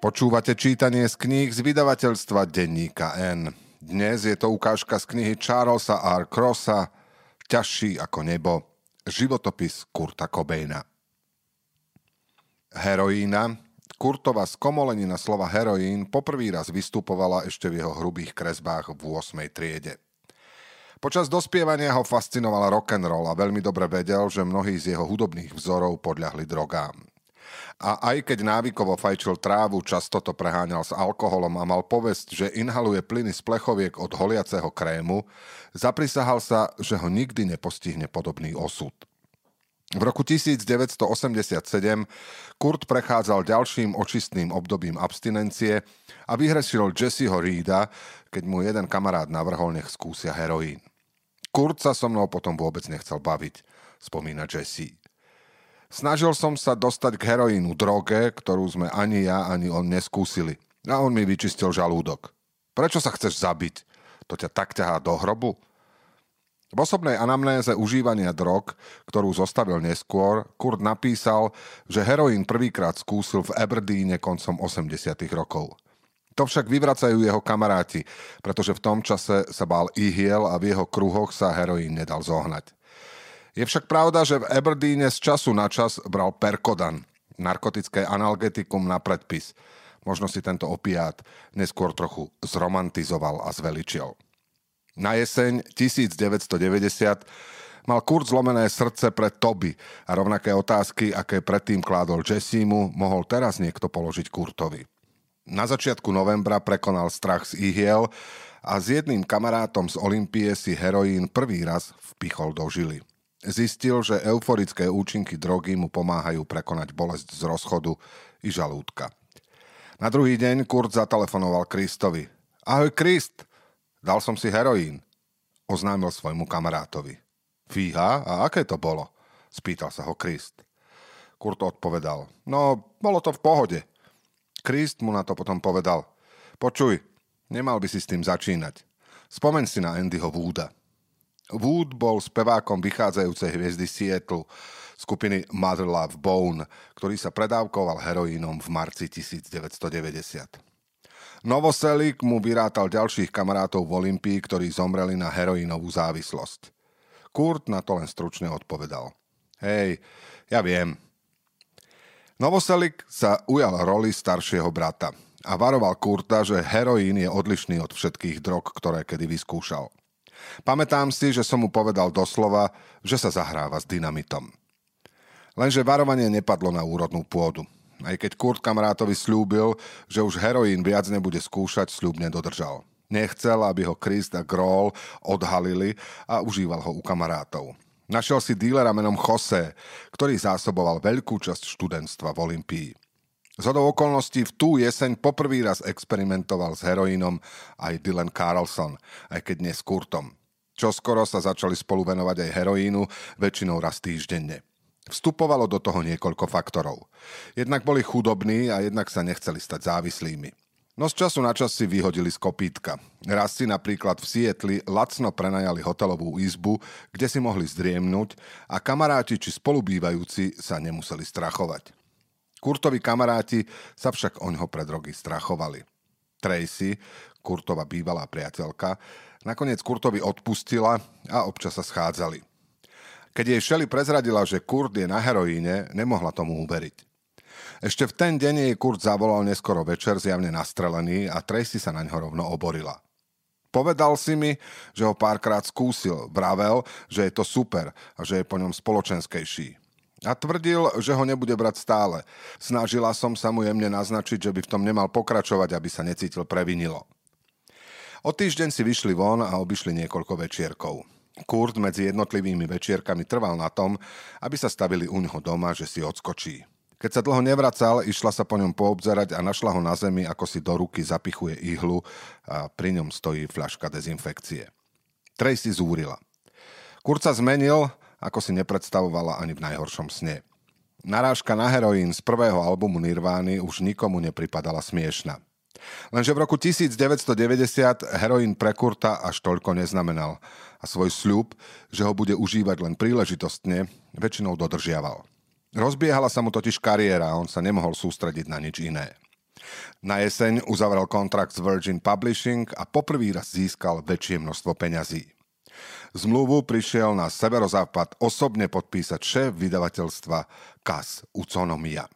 Počúvate čítanie z kníh z vydavateľstva Denníka N. Dnes je to ukážka z knihy Charlesa R. Crossa Ťažší ako nebo. Životopis Kurta Cobaina. Heroína. Kurtova skomolenina slova heroín poprvý raz vystupovala ešte v jeho hrubých kresbách v 8. triede. Počas dospievania ho fascinovala rock and roll a veľmi dobre vedel, že mnohí z jeho hudobných vzorov podľahli drogám a aj keď návykovo fajčil trávu, často to preháňal s alkoholom a mal povesť, že inhaluje plyny z plechoviek od holiaceho krému, zaprisahal sa, že ho nikdy nepostihne podobný osud. V roku 1987 Kurt prechádzal ďalším očistným obdobím abstinencie a vyhrešil Jesseho Reeda, keď mu jeden kamarát navrhol, nech skúsia heroín. Kurt sa so mnou potom vôbec nechcel baviť, spomína Jesse. Snažil som sa dostať k heroínu, droge, ktorú sme ani ja, ani on neskúsili. A on mi vyčistil žalúdok. Prečo sa chceš zabiť? To ťa tak ťahá do hrobu? V osobnej anamnéze užívania drog, ktorú zostavil neskôr, Kurt napísal, že heroín prvýkrát skúsil v Aberdeene koncom 80 rokov. To však vyvracajú jeho kamaráti, pretože v tom čase sa bál ihiel a v jeho kruhoch sa heroín nedal zohnať. Je však pravda, že v Aberdeene z času na čas bral Perkodan, narkotické analgetikum na predpis. Možno si tento opiát neskôr trochu zromantizoval a zveličil. Na jeseň 1990 mal Kurt zlomené srdce pre Toby a rovnaké otázky, aké predtým kládol Jessimu, mohol teraz niekto položiť Kurtovi. Na začiatku novembra prekonal strach z ihiel a s jedným kamarátom z Olympie si heroín prvý raz vpichol do žily. Zistil, že euforické účinky drogy mu pomáhajú prekonať bolesť z rozchodu i žalúdka. Na druhý deň Kurt zatelefonoval Kristovi. Ahoj Krist, dal som si heroín, oznámil svojmu kamarátovi. Fíha, a aké to bolo? Spýtal sa ho Krist. Kurt odpovedal, no, bolo to v pohode. Krist mu na to potom povedal, počuj, nemal by si s tým začínať. Spomeň si na Andyho Wooda. Wood bol spevákom vychádzajúcej hviezdy Seattle skupiny Mother Love Bone, ktorý sa predávkoval heroínom v marci 1990. Novoselik mu vyrátal ďalších kamarátov v Olympii, ktorí zomreli na heroínovú závislosť. Kurt na to len stručne odpovedal. Hej, ja viem. Novoselik sa ujal roli staršieho brata a varoval Kurta, že heroín je odlišný od všetkých drog, ktoré kedy vyskúšal. Pamätám si, že som mu povedal doslova, že sa zahráva s dynamitom. Lenže varovanie nepadlo na úrodnú pôdu. Aj keď Kurt kamarátovi slúbil, že už heroín viac nebude skúšať, sľub nedodržal. Nechcel, aby ho Chris a Grohl odhalili a užíval ho u kamarátov. Našiel si dílera menom Jose, ktorý zásoboval veľkú časť študentstva v Olympii. Zhodou okolností v tú jeseň poprvý raz experimentoval s heroínom aj Dylan Carlson, aj keď nie s Kurtom. Čo skoro sa začali spolu venovať aj heroínu, väčšinou raz týždenne. Vstupovalo do toho niekoľko faktorov. Jednak boli chudobní a jednak sa nechceli stať závislými. No z času na čas si vyhodili z kopítka. Raz si napríklad v Sietli lacno prenajali hotelovú izbu, kde si mohli zdriemnúť a kamaráti či spolubývajúci sa nemuseli strachovať. Kurtovi kamaráti sa však oňho pred roky strachovali. Tracy, Kurtova bývalá priateľka, nakoniec Kurtovi odpustila a občas sa schádzali. Keď jej Shelly prezradila, že Kurt je na heroíne, nemohla tomu uveriť. Ešte v ten deň jej Kurt zavolal neskoro večer zjavne nastrelený a Tracy sa na ňo rovno oborila. Povedal si mi, že ho párkrát skúsil, vravel, že je to super a že je po ňom spoločenskejší. A tvrdil, že ho nebude brať stále. Snažila som sa mu jemne naznačiť, že by v tom nemal pokračovať, aby sa necítil previnilo. O týždeň si vyšli von a obišli niekoľko večierkov. Kurt medzi jednotlivými večierkami trval na tom, aby sa stavili u ňoho doma, že si odskočí. Keď sa dlho nevracal, išla sa po ňom poobzerať a našla ho na zemi, ako si do ruky zapichuje ihlu a pri ňom stojí fľaška dezinfekcie. Tracy zúrila. Kurt sa zmenil ako si nepredstavovala ani v najhoršom sne. Narážka na heroín z prvého albumu Nirvány už nikomu nepripadala smiešna. Lenže v roku 1990 heroín pre Kurta až toľko neznamenal a svoj sľub, že ho bude užívať len príležitostne, väčšinou dodržiaval. Rozbiehala sa mu totiž kariéra a on sa nemohol sústrediť na nič iné. Na jeseň uzavrel kontrakt s Virgin Publishing a poprvý raz získal väčšie množstvo peňazí. Zmluvu prišiel na severozápad osobne podpísať šéf vydavateľstva Kas Uconomia.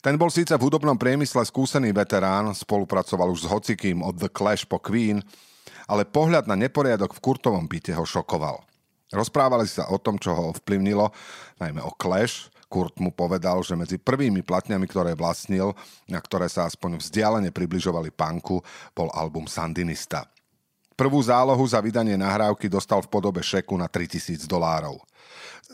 Ten bol síce v hudobnom priemysle skúsený veterán, spolupracoval už s hocikým od The Clash po Queen, ale pohľad na neporiadok v Kurtovom byte ho šokoval. Rozprávali sa o tom, čo ho ovplyvnilo, najmä o Clash. Kurt mu povedal, že medzi prvými platňami, ktoré vlastnil, na ktoré sa aspoň vzdialene približovali punku, bol album Sandinista. Prvú zálohu za vydanie nahrávky dostal v podobe šeku na 3000 dolárov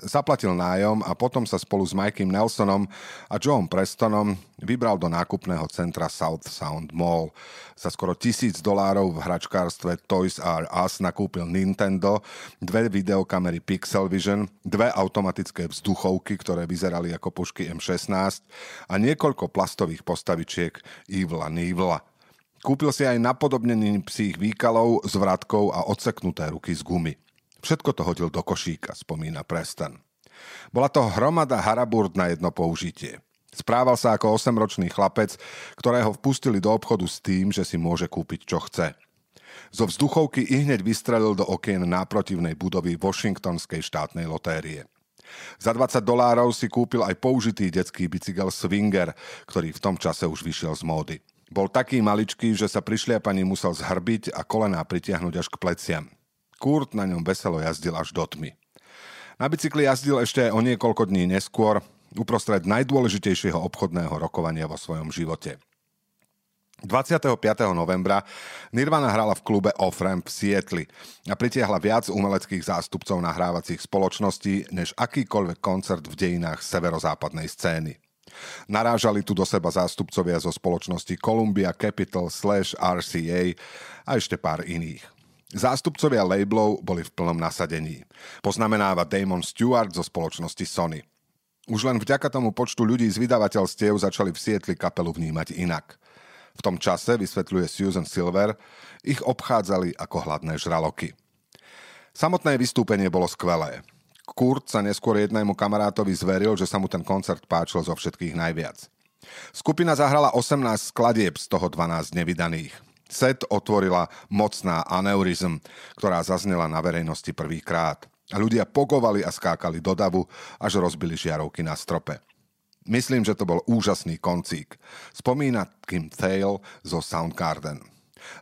zaplatil nájom a potom sa spolu s Mikey Nelsonom a Joeom Prestonom vybral do nákupného centra South Sound Mall. Za skoro tisíc dolárov v hračkárstve Toys R Us nakúpil Nintendo, dve videokamery Pixel Vision, dve automatické vzduchovky, ktoré vyzerali ako pušky M16 a niekoľko plastových postavičiek Evila Nivla. Kúpil si aj napodobnený psích výkalov s vratkou a odseknuté ruky z gumy. Všetko to hodil do košíka, spomína Preston. Bola to hromada haraburt na jedno použitie. Správal sa ako 8-ročný chlapec, ktorého vpustili do obchodu s tým, že si môže kúpiť čo chce. Zo vzduchovky i hneď vystrelil do okien náprotivnej budovy Washingtonskej štátnej lotérie. Za 20 dolárov si kúpil aj použitý detský bicykel Swinger, ktorý v tom čase už vyšiel z módy. Bol taký maličký, že sa prišliapaní musel zhrbiť a kolená pritiahnuť až k pleciam. Kurt na ňom veselo jazdil až do tmy. Na bicykli jazdil ešte o niekoľko dní neskôr, uprostred najdôležitejšieho obchodného rokovania vo svojom živote. 25. novembra Nirvana hrala v klube Off-Ramp v Sietli a pritiahla viac umeleckých zástupcov nahrávacích spoločností než akýkoľvek koncert v dejinách severozápadnej scény. Narážali tu do seba zástupcovia zo spoločnosti Columbia Capital slash RCA a ešte pár iných. Zástupcovia labelov boli v plnom nasadení. Poznamenáva Damon Stewart zo spoločnosti Sony. Už len vďaka tomu počtu ľudí z vydavateľstiev začali v Sietli kapelu vnímať inak. V tom čase, vysvetľuje Susan Silver, ich obchádzali ako hladné žraloky. Samotné vystúpenie bolo skvelé. Kurt sa neskôr jednému kamarátovi zveril, že sa mu ten koncert páčil zo všetkých najviac. Skupina zahrala 18 skladieb, z toho 12 nevydaných. Set otvorila mocná aneurizm, ktorá zaznela na verejnosti prvýkrát. Ľudia pogovali a skákali do davu, až rozbili žiarovky na strope. Myslím, že to bol úžasný koncík. Spomína Kim Thale zo Soundgarden.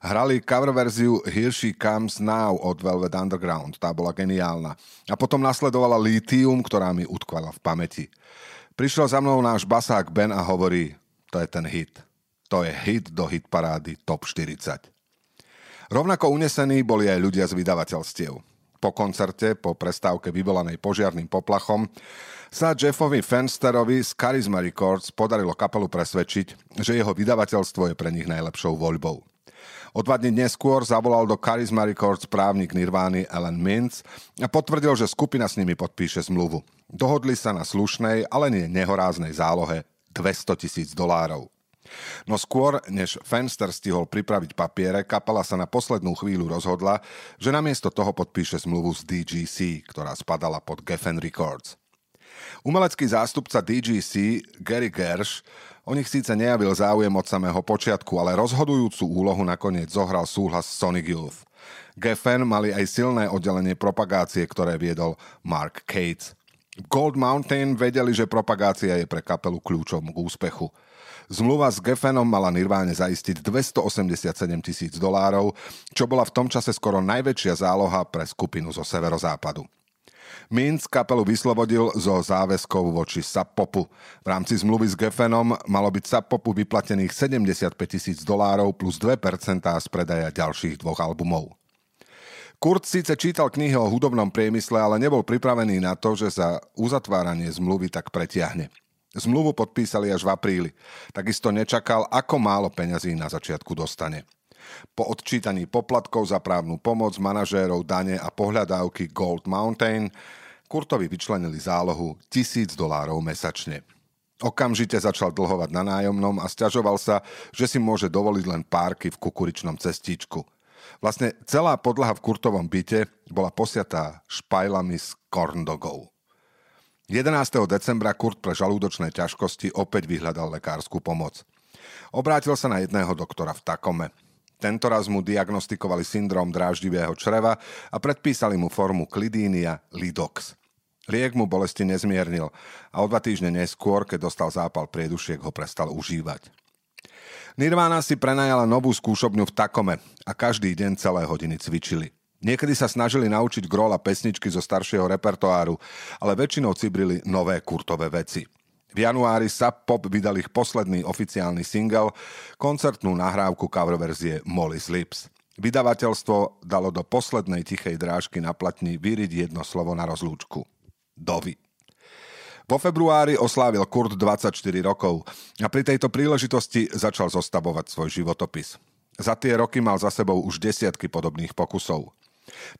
Hrali cover verziu Here She Comes Now od Velvet Underground, tá bola geniálna. A potom nasledovala Lithium, ktorá mi utkvala v pamäti. Prišiel za mnou náš basák Ben a hovorí, to je ten hit. To je hit do hit parády Top 40. Rovnako unesení boli aj ľudia z vydavateľstiev. Po koncerte, po prestávke vyvolanej požiarným poplachom, sa Jeffovi Fensterovi z Charisma Records podarilo kapelu presvedčiť, že jeho vydavateľstvo je pre nich najlepšou voľbou. O dva dní neskôr zavolal do Charisma Records právnik Nirvány Alan Mintz a potvrdil, že skupina s nimi podpíše zmluvu. Dohodli sa na slušnej, ale nie nehoráznej zálohe 200 tisíc dolárov. No skôr, než Fenster stihol pripraviť papiere, kapela sa na poslednú chvíľu rozhodla, že namiesto toho podpíše zmluvu s DGC, ktorá spadala pod Geffen Records. Umelecký zástupca DGC, Gary Gersh, o nich síce nejavil záujem od samého počiatku, ale rozhodujúcu úlohu nakoniec zohral súhlas Sonic Youth. Geffen mali aj silné oddelenie propagácie, ktoré viedol Mark Cates. Gold Mountain vedeli, že propagácia je pre kapelu kľúčom k úspechu. Zmluva s Geffenom mala Nirváne zaistiť 287 tisíc dolárov, čo bola v tom čase skoro najväčšia záloha pre skupinu zo severozápadu. Minc kapelu vyslobodil zo záväzkov voči Sapopu. V rámci zmluvy s Geffenom malo byť Sapopu vyplatených 75 tisíc dolárov plus 2% z predaja ďalších dvoch albumov. Kurt síce čítal knihy o hudobnom priemysle, ale nebol pripravený na to, že sa uzatváranie zmluvy tak pretiahne. Zmluvu podpísali až v apríli. Takisto nečakal, ako málo peňazí na začiatku dostane. Po odčítaní poplatkov za právnu pomoc, manažérov, dane a pohľadávky Gold Mountain Kurtovi vyčlenili zálohu 1000 dolárov mesačne. Okamžite začal dlhovať na nájomnom a stiažoval sa, že si môže dovoliť len párky v kukuričnom cestičku. Vlastne celá podlaha v Kurtovom byte bola posiatá špajlami s corndogov. 11. decembra Kurt pre žalúdočné ťažkosti opäť vyhľadal lekárskú pomoc. Obrátil sa na jedného doktora v Takome. Tento raz mu diagnostikovali syndrom dráždivého čreva a predpísali mu formu klidínia Lidox. Liek mu bolesti nezmiernil a o dva týždne neskôr, keď dostal zápal priedušiek, ho prestal užívať. Nirvana si prenajala novú skúšobňu v Takome a každý deň celé hodiny cvičili. Niekedy sa snažili naučiť grola pesničky zo staršieho repertoáru, ale väčšinou cibrili nové kurtové veci. V januári Sub Pop vydal ich posledný oficiálny single, koncertnú nahrávku cover verzie Molly's Lips. Vydavateľstvo dalo do poslednej tichej drážky na platni vyriť jedno slovo na rozlúčku. Dovi. Vo februári oslávil Kurt 24 rokov a pri tejto príležitosti začal zostavovať svoj životopis. Za tie roky mal za sebou už desiatky podobných pokusov.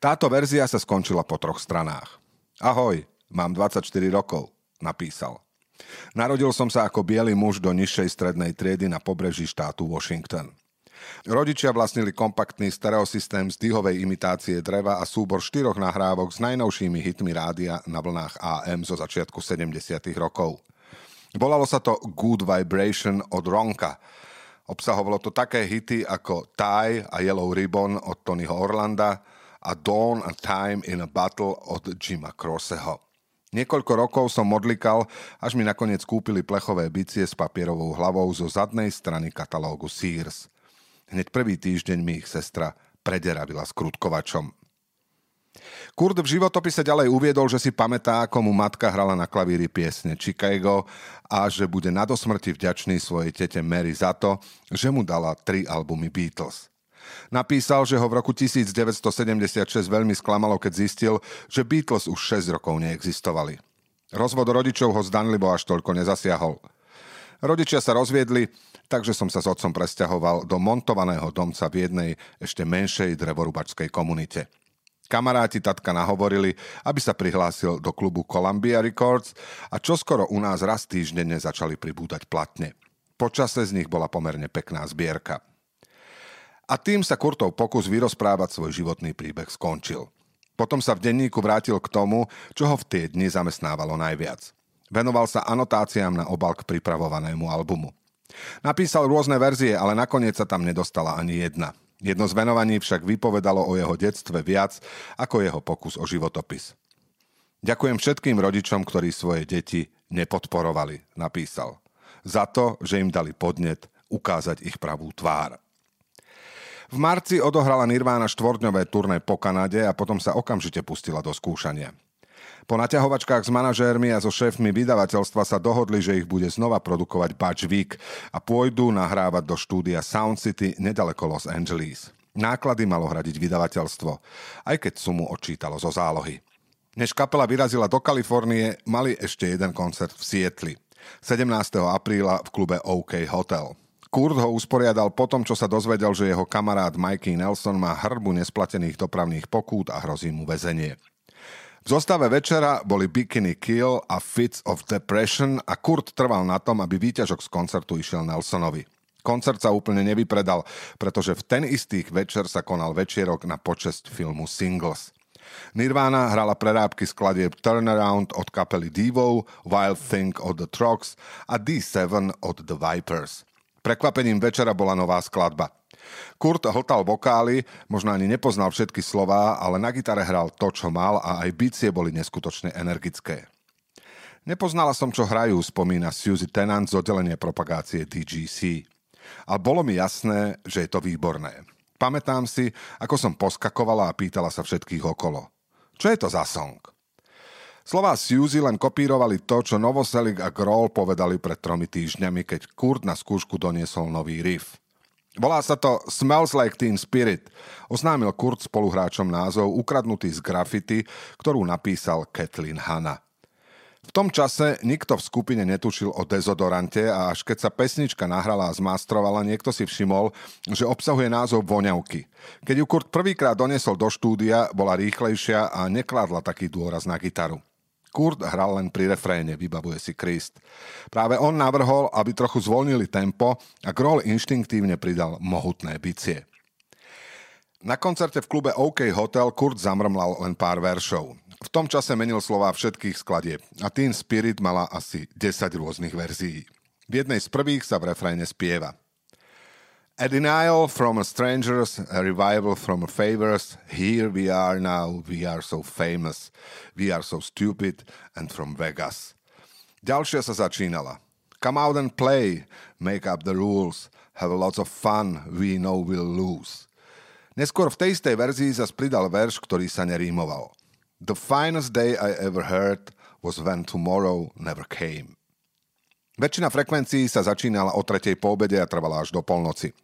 Táto verzia sa skončila po troch stranách. Ahoj, mám 24 rokov, napísal. Narodil som sa ako biely muž do nižšej strednej triedy na pobreží štátu Washington. Rodičia vlastnili kompaktný stereosystém z dýhovej imitácie dreva a súbor štyroch nahrávok s najnovšími hitmi rádia na vlnách AM zo začiatku 70. rokov. Volalo sa to Good Vibration od Ronka. Obsahovalo to také hity ako Tie a Yellow Ribbon od Tonyho Orlanda a Dawn and Time in a Battle od Jima Crosseho. Niekoľko rokov som modlikal, až mi nakoniec kúpili plechové bicie s papierovou hlavou zo zadnej strany katalógu Sears. Hneď prvý týždeň mi ich sestra prederavila s krutkovačom. Kurt v životopise ďalej uviedol, že si pamätá, ako mu matka hrala na klavíri piesne Chicago a že bude na dosmrti vďačný svojej tete Mary za to, že mu dala tri albumy Beatles. Napísal, že ho v roku 1976 veľmi sklamalo, keď zistil, že Beatles už 6 rokov neexistovali. Rozvod rodičov ho zdanlivo až toľko nezasiahol. Rodičia sa rozviedli, takže som sa s otcom presťahoval do montovaného domca v jednej ešte menšej drevorubačskej komunite. Kamaráti tatka nahovorili, aby sa prihlásil do klubu Columbia Records a čoskoro u nás raz týždenne začali pribúdať platne. Počase z nich bola pomerne pekná zbierka. A tým sa Kurtov pokus vyrozprávať svoj životný príbeh skončil. Potom sa v denníku vrátil k tomu, čo ho v tie dni zamestnávalo najviac. Venoval sa anotáciám na obal k pripravovanému albumu. Napísal rôzne verzie, ale nakoniec sa tam nedostala ani jedna. Jedno z venovaní však vypovedalo o jeho detstve viac ako jeho pokus o životopis. Ďakujem všetkým rodičom, ktorí svoje deti nepodporovali, napísal. Za to, že im dali podnet ukázať ich pravú tvár. V marci odohrala Nirvana štvordňové turné po Kanade a potom sa okamžite pustila do skúšania. Po naťahovačkách s manažérmi a so šéfmi vydavateľstva sa dohodli, že ich bude znova produkovať Butch Vig a pôjdu nahrávať do štúdia Sound City nedaleko Los Angeles. Náklady malo hradiť vydavateľstvo, aj keď sumu odčítalo zo zálohy. Než kapela vyrazila do Kalifornie, mali ešte jeden koncert v Sietli. 17. apríla v klube OK Hotel. Kurt ho usporiadal po tom, čo sa dozvedel, že jeho kamarát Mikey Nelson má hrbu nesplatených dopravných pokút a hrozí mu väzenie. V zostave večera boli Bikini Kill a Fits of Depression a Kurt trval na tom, aby výťažok z koncertu išiel Nelsonovi. Koncert sa úplne nevypredal, pretože v ten istý večer sa konal večierok na počesť filmu Singles. Nirvana hrala prerábky skladieb Turnaround od kapely Devo, Wild Thing od The Trogs a D7 od The Vipers. Prekvapením večera bola nová skladba. Kurt hltal vokály, možno ani nepoznal všetky slová, ale na gitare hral to, čo mal a aj bicie boli neskutočne energické. Nepoznala som, čo hrajú, spomína Suzy Tennant z oddelenia propagácie DGC. A bolo mi jasné, že je to výborné. Pamätám si, ako som poskakovala a pýtala sa všetkých okolo. Čo je to za song? Slová Suzy len kopírovali to, čo Novoselic a Grohl povedali pred tromi týždňami, keď Kurt na skúšku doniesol nový riff. Volá sa to Smells Like Teen Spirit. Oznámil Kurt spoluhráčom názov ukradnutý z grafity, ktorú napísal Kathleen Hanna. V tom čase nikto v skupine netušil o dezodorante a až keď sa pesnička nahrala a zmastrovala, niekto si všimol, že obsahuje názov voňavky. Keď ju Kurt prvýkrát donesol do štúdia, bola rýchlejšia a nekladla taký dôraz na gitaru. Kurt hral len pri refréne, vybavuje si Krist. Práve on navrhol, aby trochu zvolnili tempo a Grohl inštinktívne pridal mohutné bicie. Na koncerte v klube OK Hotel Kurt zamrmlal len pár veršov. V tom čase menil slova všetkých skladieb a Teen Spirit mala asi 10 rôznych verzií. V jednej z prvých sa v refréne spieva. A denial from a strangers, a revival from a favors, here we are now, we are so famous, we are so stupid, and from Vegas. Ďalšia sa začínala. Come out and play, make up the rules, have lots of fun, we know we'll lose. Neskôr v tej istej verzii sa pridal verš, ktorý sa nerímoval. The finest day I ever heard was when tomorrow never came. Väčšina frekvencií sa začínala o tretej po obede a trvala až do polnoci.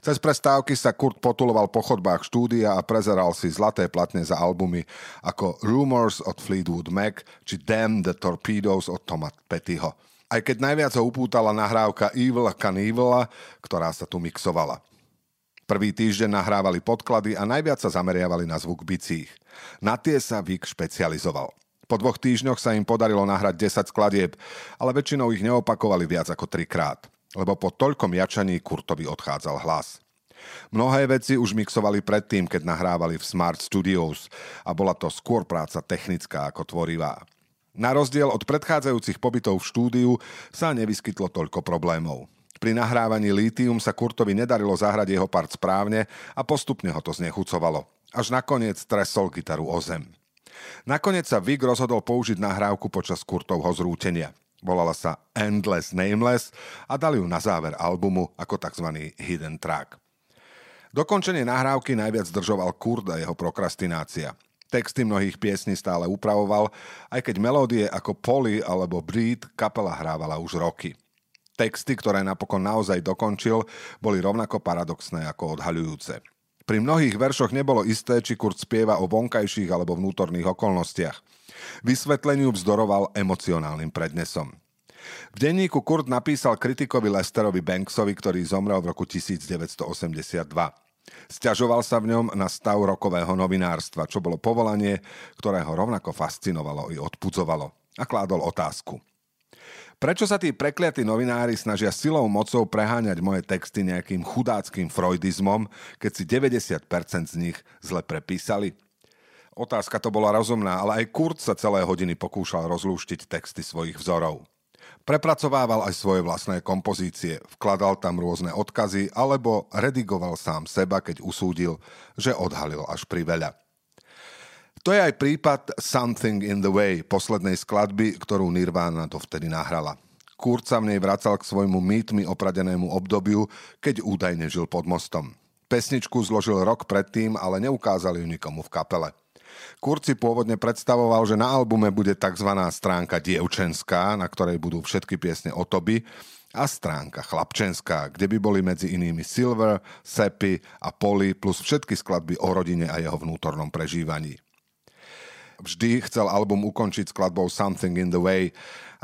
Cez prestávky sa Kurt potuloval po chodbách štúdia a prezeral si zlaté platne za albumy ako Rumors od Fleetwood Mac či Damn the Torpedoes od Toma Pettyho. Aj keď najviac ho upútala nahrávka Evil Cannibal, ktorá sa tu mixovala. Prvý týždeň nahrávali podklady a najviac sa zameriavali na zvuk bicích. Na tie sa Vic špecializoval. Po dvoch týždňoch sa im podarilo nahrať 10 skladieb, ale väčšinou ich neopakovali viac ako trikrát, lebo po toľkom jačaní Kurtovi odchádzal hlas. Mnohé veci už mixovali predtým, keď nahrávali v Smart Studios a bola to skôr práca technická ako tvorivá. Na rozdiel od predchádzajúcich pobytov v štúdiu sa nevyskytlo toľko problémov. Pri nahrávaní Litium sa Kurtovi nedarilo zahrať jeho part správne a postupne ho to znechucovalo. Až nakoniec tresol gitaru o zem. Nakoniec sa Vic rozhodol použiť nahrávku počas Kurtovho zrútenia. Volala sa Endless Nameless a dali ju na záver albumu ako tzv. hidden track. Dokončenie nahrávky najviac zdržoval Kurt a jeho prokrastinácia. Texty mnohých piesní stále upravoval, aj keď melódie ako Polly alebo Breed kapela hrávala už roky. Texty, ktoré napokon naozaj dokončil, boli rovnako paradoxné ako odhaľujúce. Pri mnohých veršoch nebolo isté, či Kurt spieva o vonkajších alebo vnútorných okolnostiach. Vysvetleniu vzdoroval emocionálnym prednesom. V denníku Kurt napísal kritikovi Lesterovi Banksovi, ktorý zomrel v roku 1982. Sťažoval sa v ňom na stav rokového novinárstva, čo bolo povolanie, ktoré ho rovnako fascinovalo i odpudzovalo. A kládol otázku. Prečo sa tí prekliatí novinári snažia silou mocou preháňať moje texty nejakým chudáckým freudizmom, keď si 90% z nich zle prepísali? Otázka to bola rozumná, ale aj Kurt sa celé hodiny pokúšal rozlúštiť texty svojich vzorov. Prepracovával aj svoje vlastné kompozície, vkladal tam rôzne odkazy alebo redigoval sám seba, keď usúdil, že odhalil až pri veľa. To je aj prípad Something in the Way, poslednej skladby, ktorú Nirvana dovtedy nahrala. Kurt sa v nej vracal k svojmu mýtmi opradenému obdobiu, keď údajne žil pod mostom. Pesničku zložil rok predtým, ale neukázali ju nikomu v kapele. Kurt pôvodne predstavoval, že na albume bude tzv. stránka dievčenská, na ktorej budú všetky piesne o Toby, a stránka chlapčenská, kde by boli medzi inými Silver, Seppi a Polly plus všetky skladby o rodine a jeho vnútornom prežívaní vždy chcel album ukončiť skladbou Something in the Way,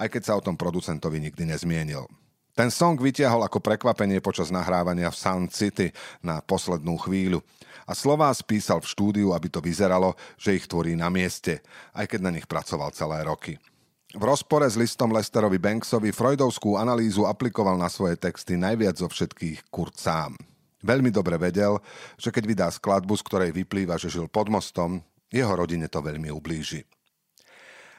aj keď sa o tom producentovi nikdy nezmienil. Ten song vytiahol ako prekvapenie počas nahrávania v Sound City na poslednú chvíľu a slová spísal v štúdiu, aby to vyzeralo, že ich tvorí na mieste, aj keď na nich pracoval celé roky. V rozpore s listom Lesterovi Banksovi Freudovskú analýzu aplikoval na svoje texty najviac zo všetkých Kurt sám. Veľmi dobre vedel, že keď vydá skladbu, z ktorej vyplýva, že žil pod mostom, jeho rodine to veľmi ublíži.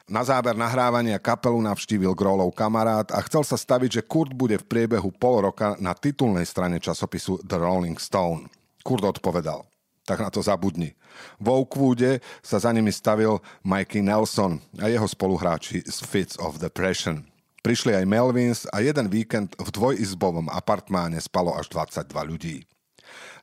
Na záver nahrávania kapelu navštívil Grolov kamarát a chcel sa staviť, že Kurt bude v priebehu pol roka na titulnej strane časopisu The Rolling Stone. Kurt odpovedal, tak na to zabudni. V Oakwoode sa za nimi stavil Mikey Nelson a jeho spoluhráči z Fits of Depression. Prišli aj Melvins a jeden víkend v dvojizbovom apartmáne spalo až 22 ľudí.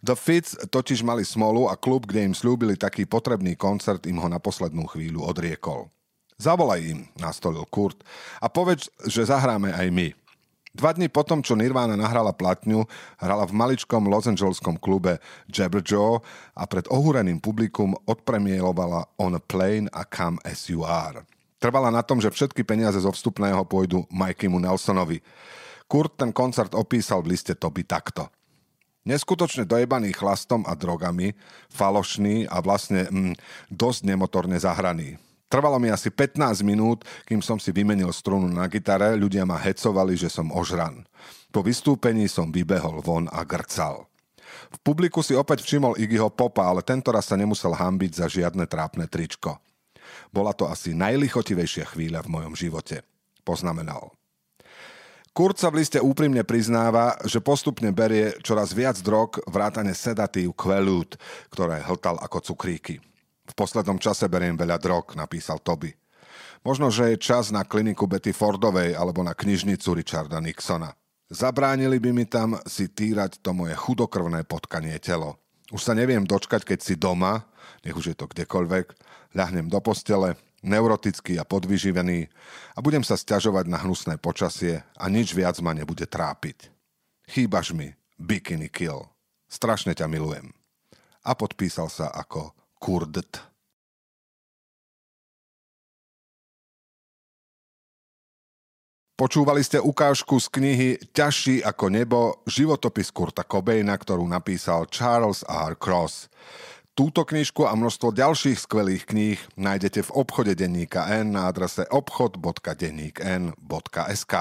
The Fits totiž mali smolu a klub, kde im slúbili taký potrebný koncert, im ho na poslednú chvíľu odriekol. Zavolaj im, nastolil Kurt, a povedz, že zahráme aj my. Dva dní potom, čo Nirvana nahrala platňu, hrala v maličkom Los Angeleskom klube Jabber Joe a pred ohúreným publikum odpremielovala On a Plane a Come As You Are. Trvala na tom, že všetky peniaze zo vstupného pôjdu Mikeymu Nelsonovi. Kurt ten koncert opísal v liste Toby takto – neskutočne dojebaný chlastom a drogami, falošný a vlastne mm, dosť nemotorne zahraný. Trvalo mi asi 15 minút, kým som si vymenil strunu na gitare, ľudia ma hecovali, že som ožran. Po vystúpení som vybehol von a grcal. V publiku si opäť všimol Iggyho Popa, ale tento raz sa nemusel hambiť za žiadne trápne tričko. Bola to asi najlichotivejšia chvíľa v mojom živote, poznamenal. Kurt sa v liste úprimne priznáva, že postupne berie čoraz viac drog vrátane sedatív Quelút, ktoré hltal ako cukríky. V poslednom čase beriem veľa drog, napísal Toby. Možno, že je čas na kliniku Betty Fordovej alebo na knižnicu Richarda Nixona. Zabránili by mi tam si týrať to moje chudokrvné potkanie telo. Už sa neviem dočkať, keď si doma, nech už je to kdekoľvek, ľahnem do postele, neurotický a podvyživený a budem sa stiažovať na hnusné počasie a nič viac ma nebude trápiť. Chýbaš mi, Bikini Kill. Strašne ťa milujem. A podpísal sa ako Kurdt. Počúvali ste ukážku z knihy Ťažší ako nebo, životopis Kurta Cobaina, ktorú napísal Charles R. Cross. Túto knižku a množstvo ďalších skvelých kníh nájdete v obchode denníka N na adrese obchod.denníkn.sk.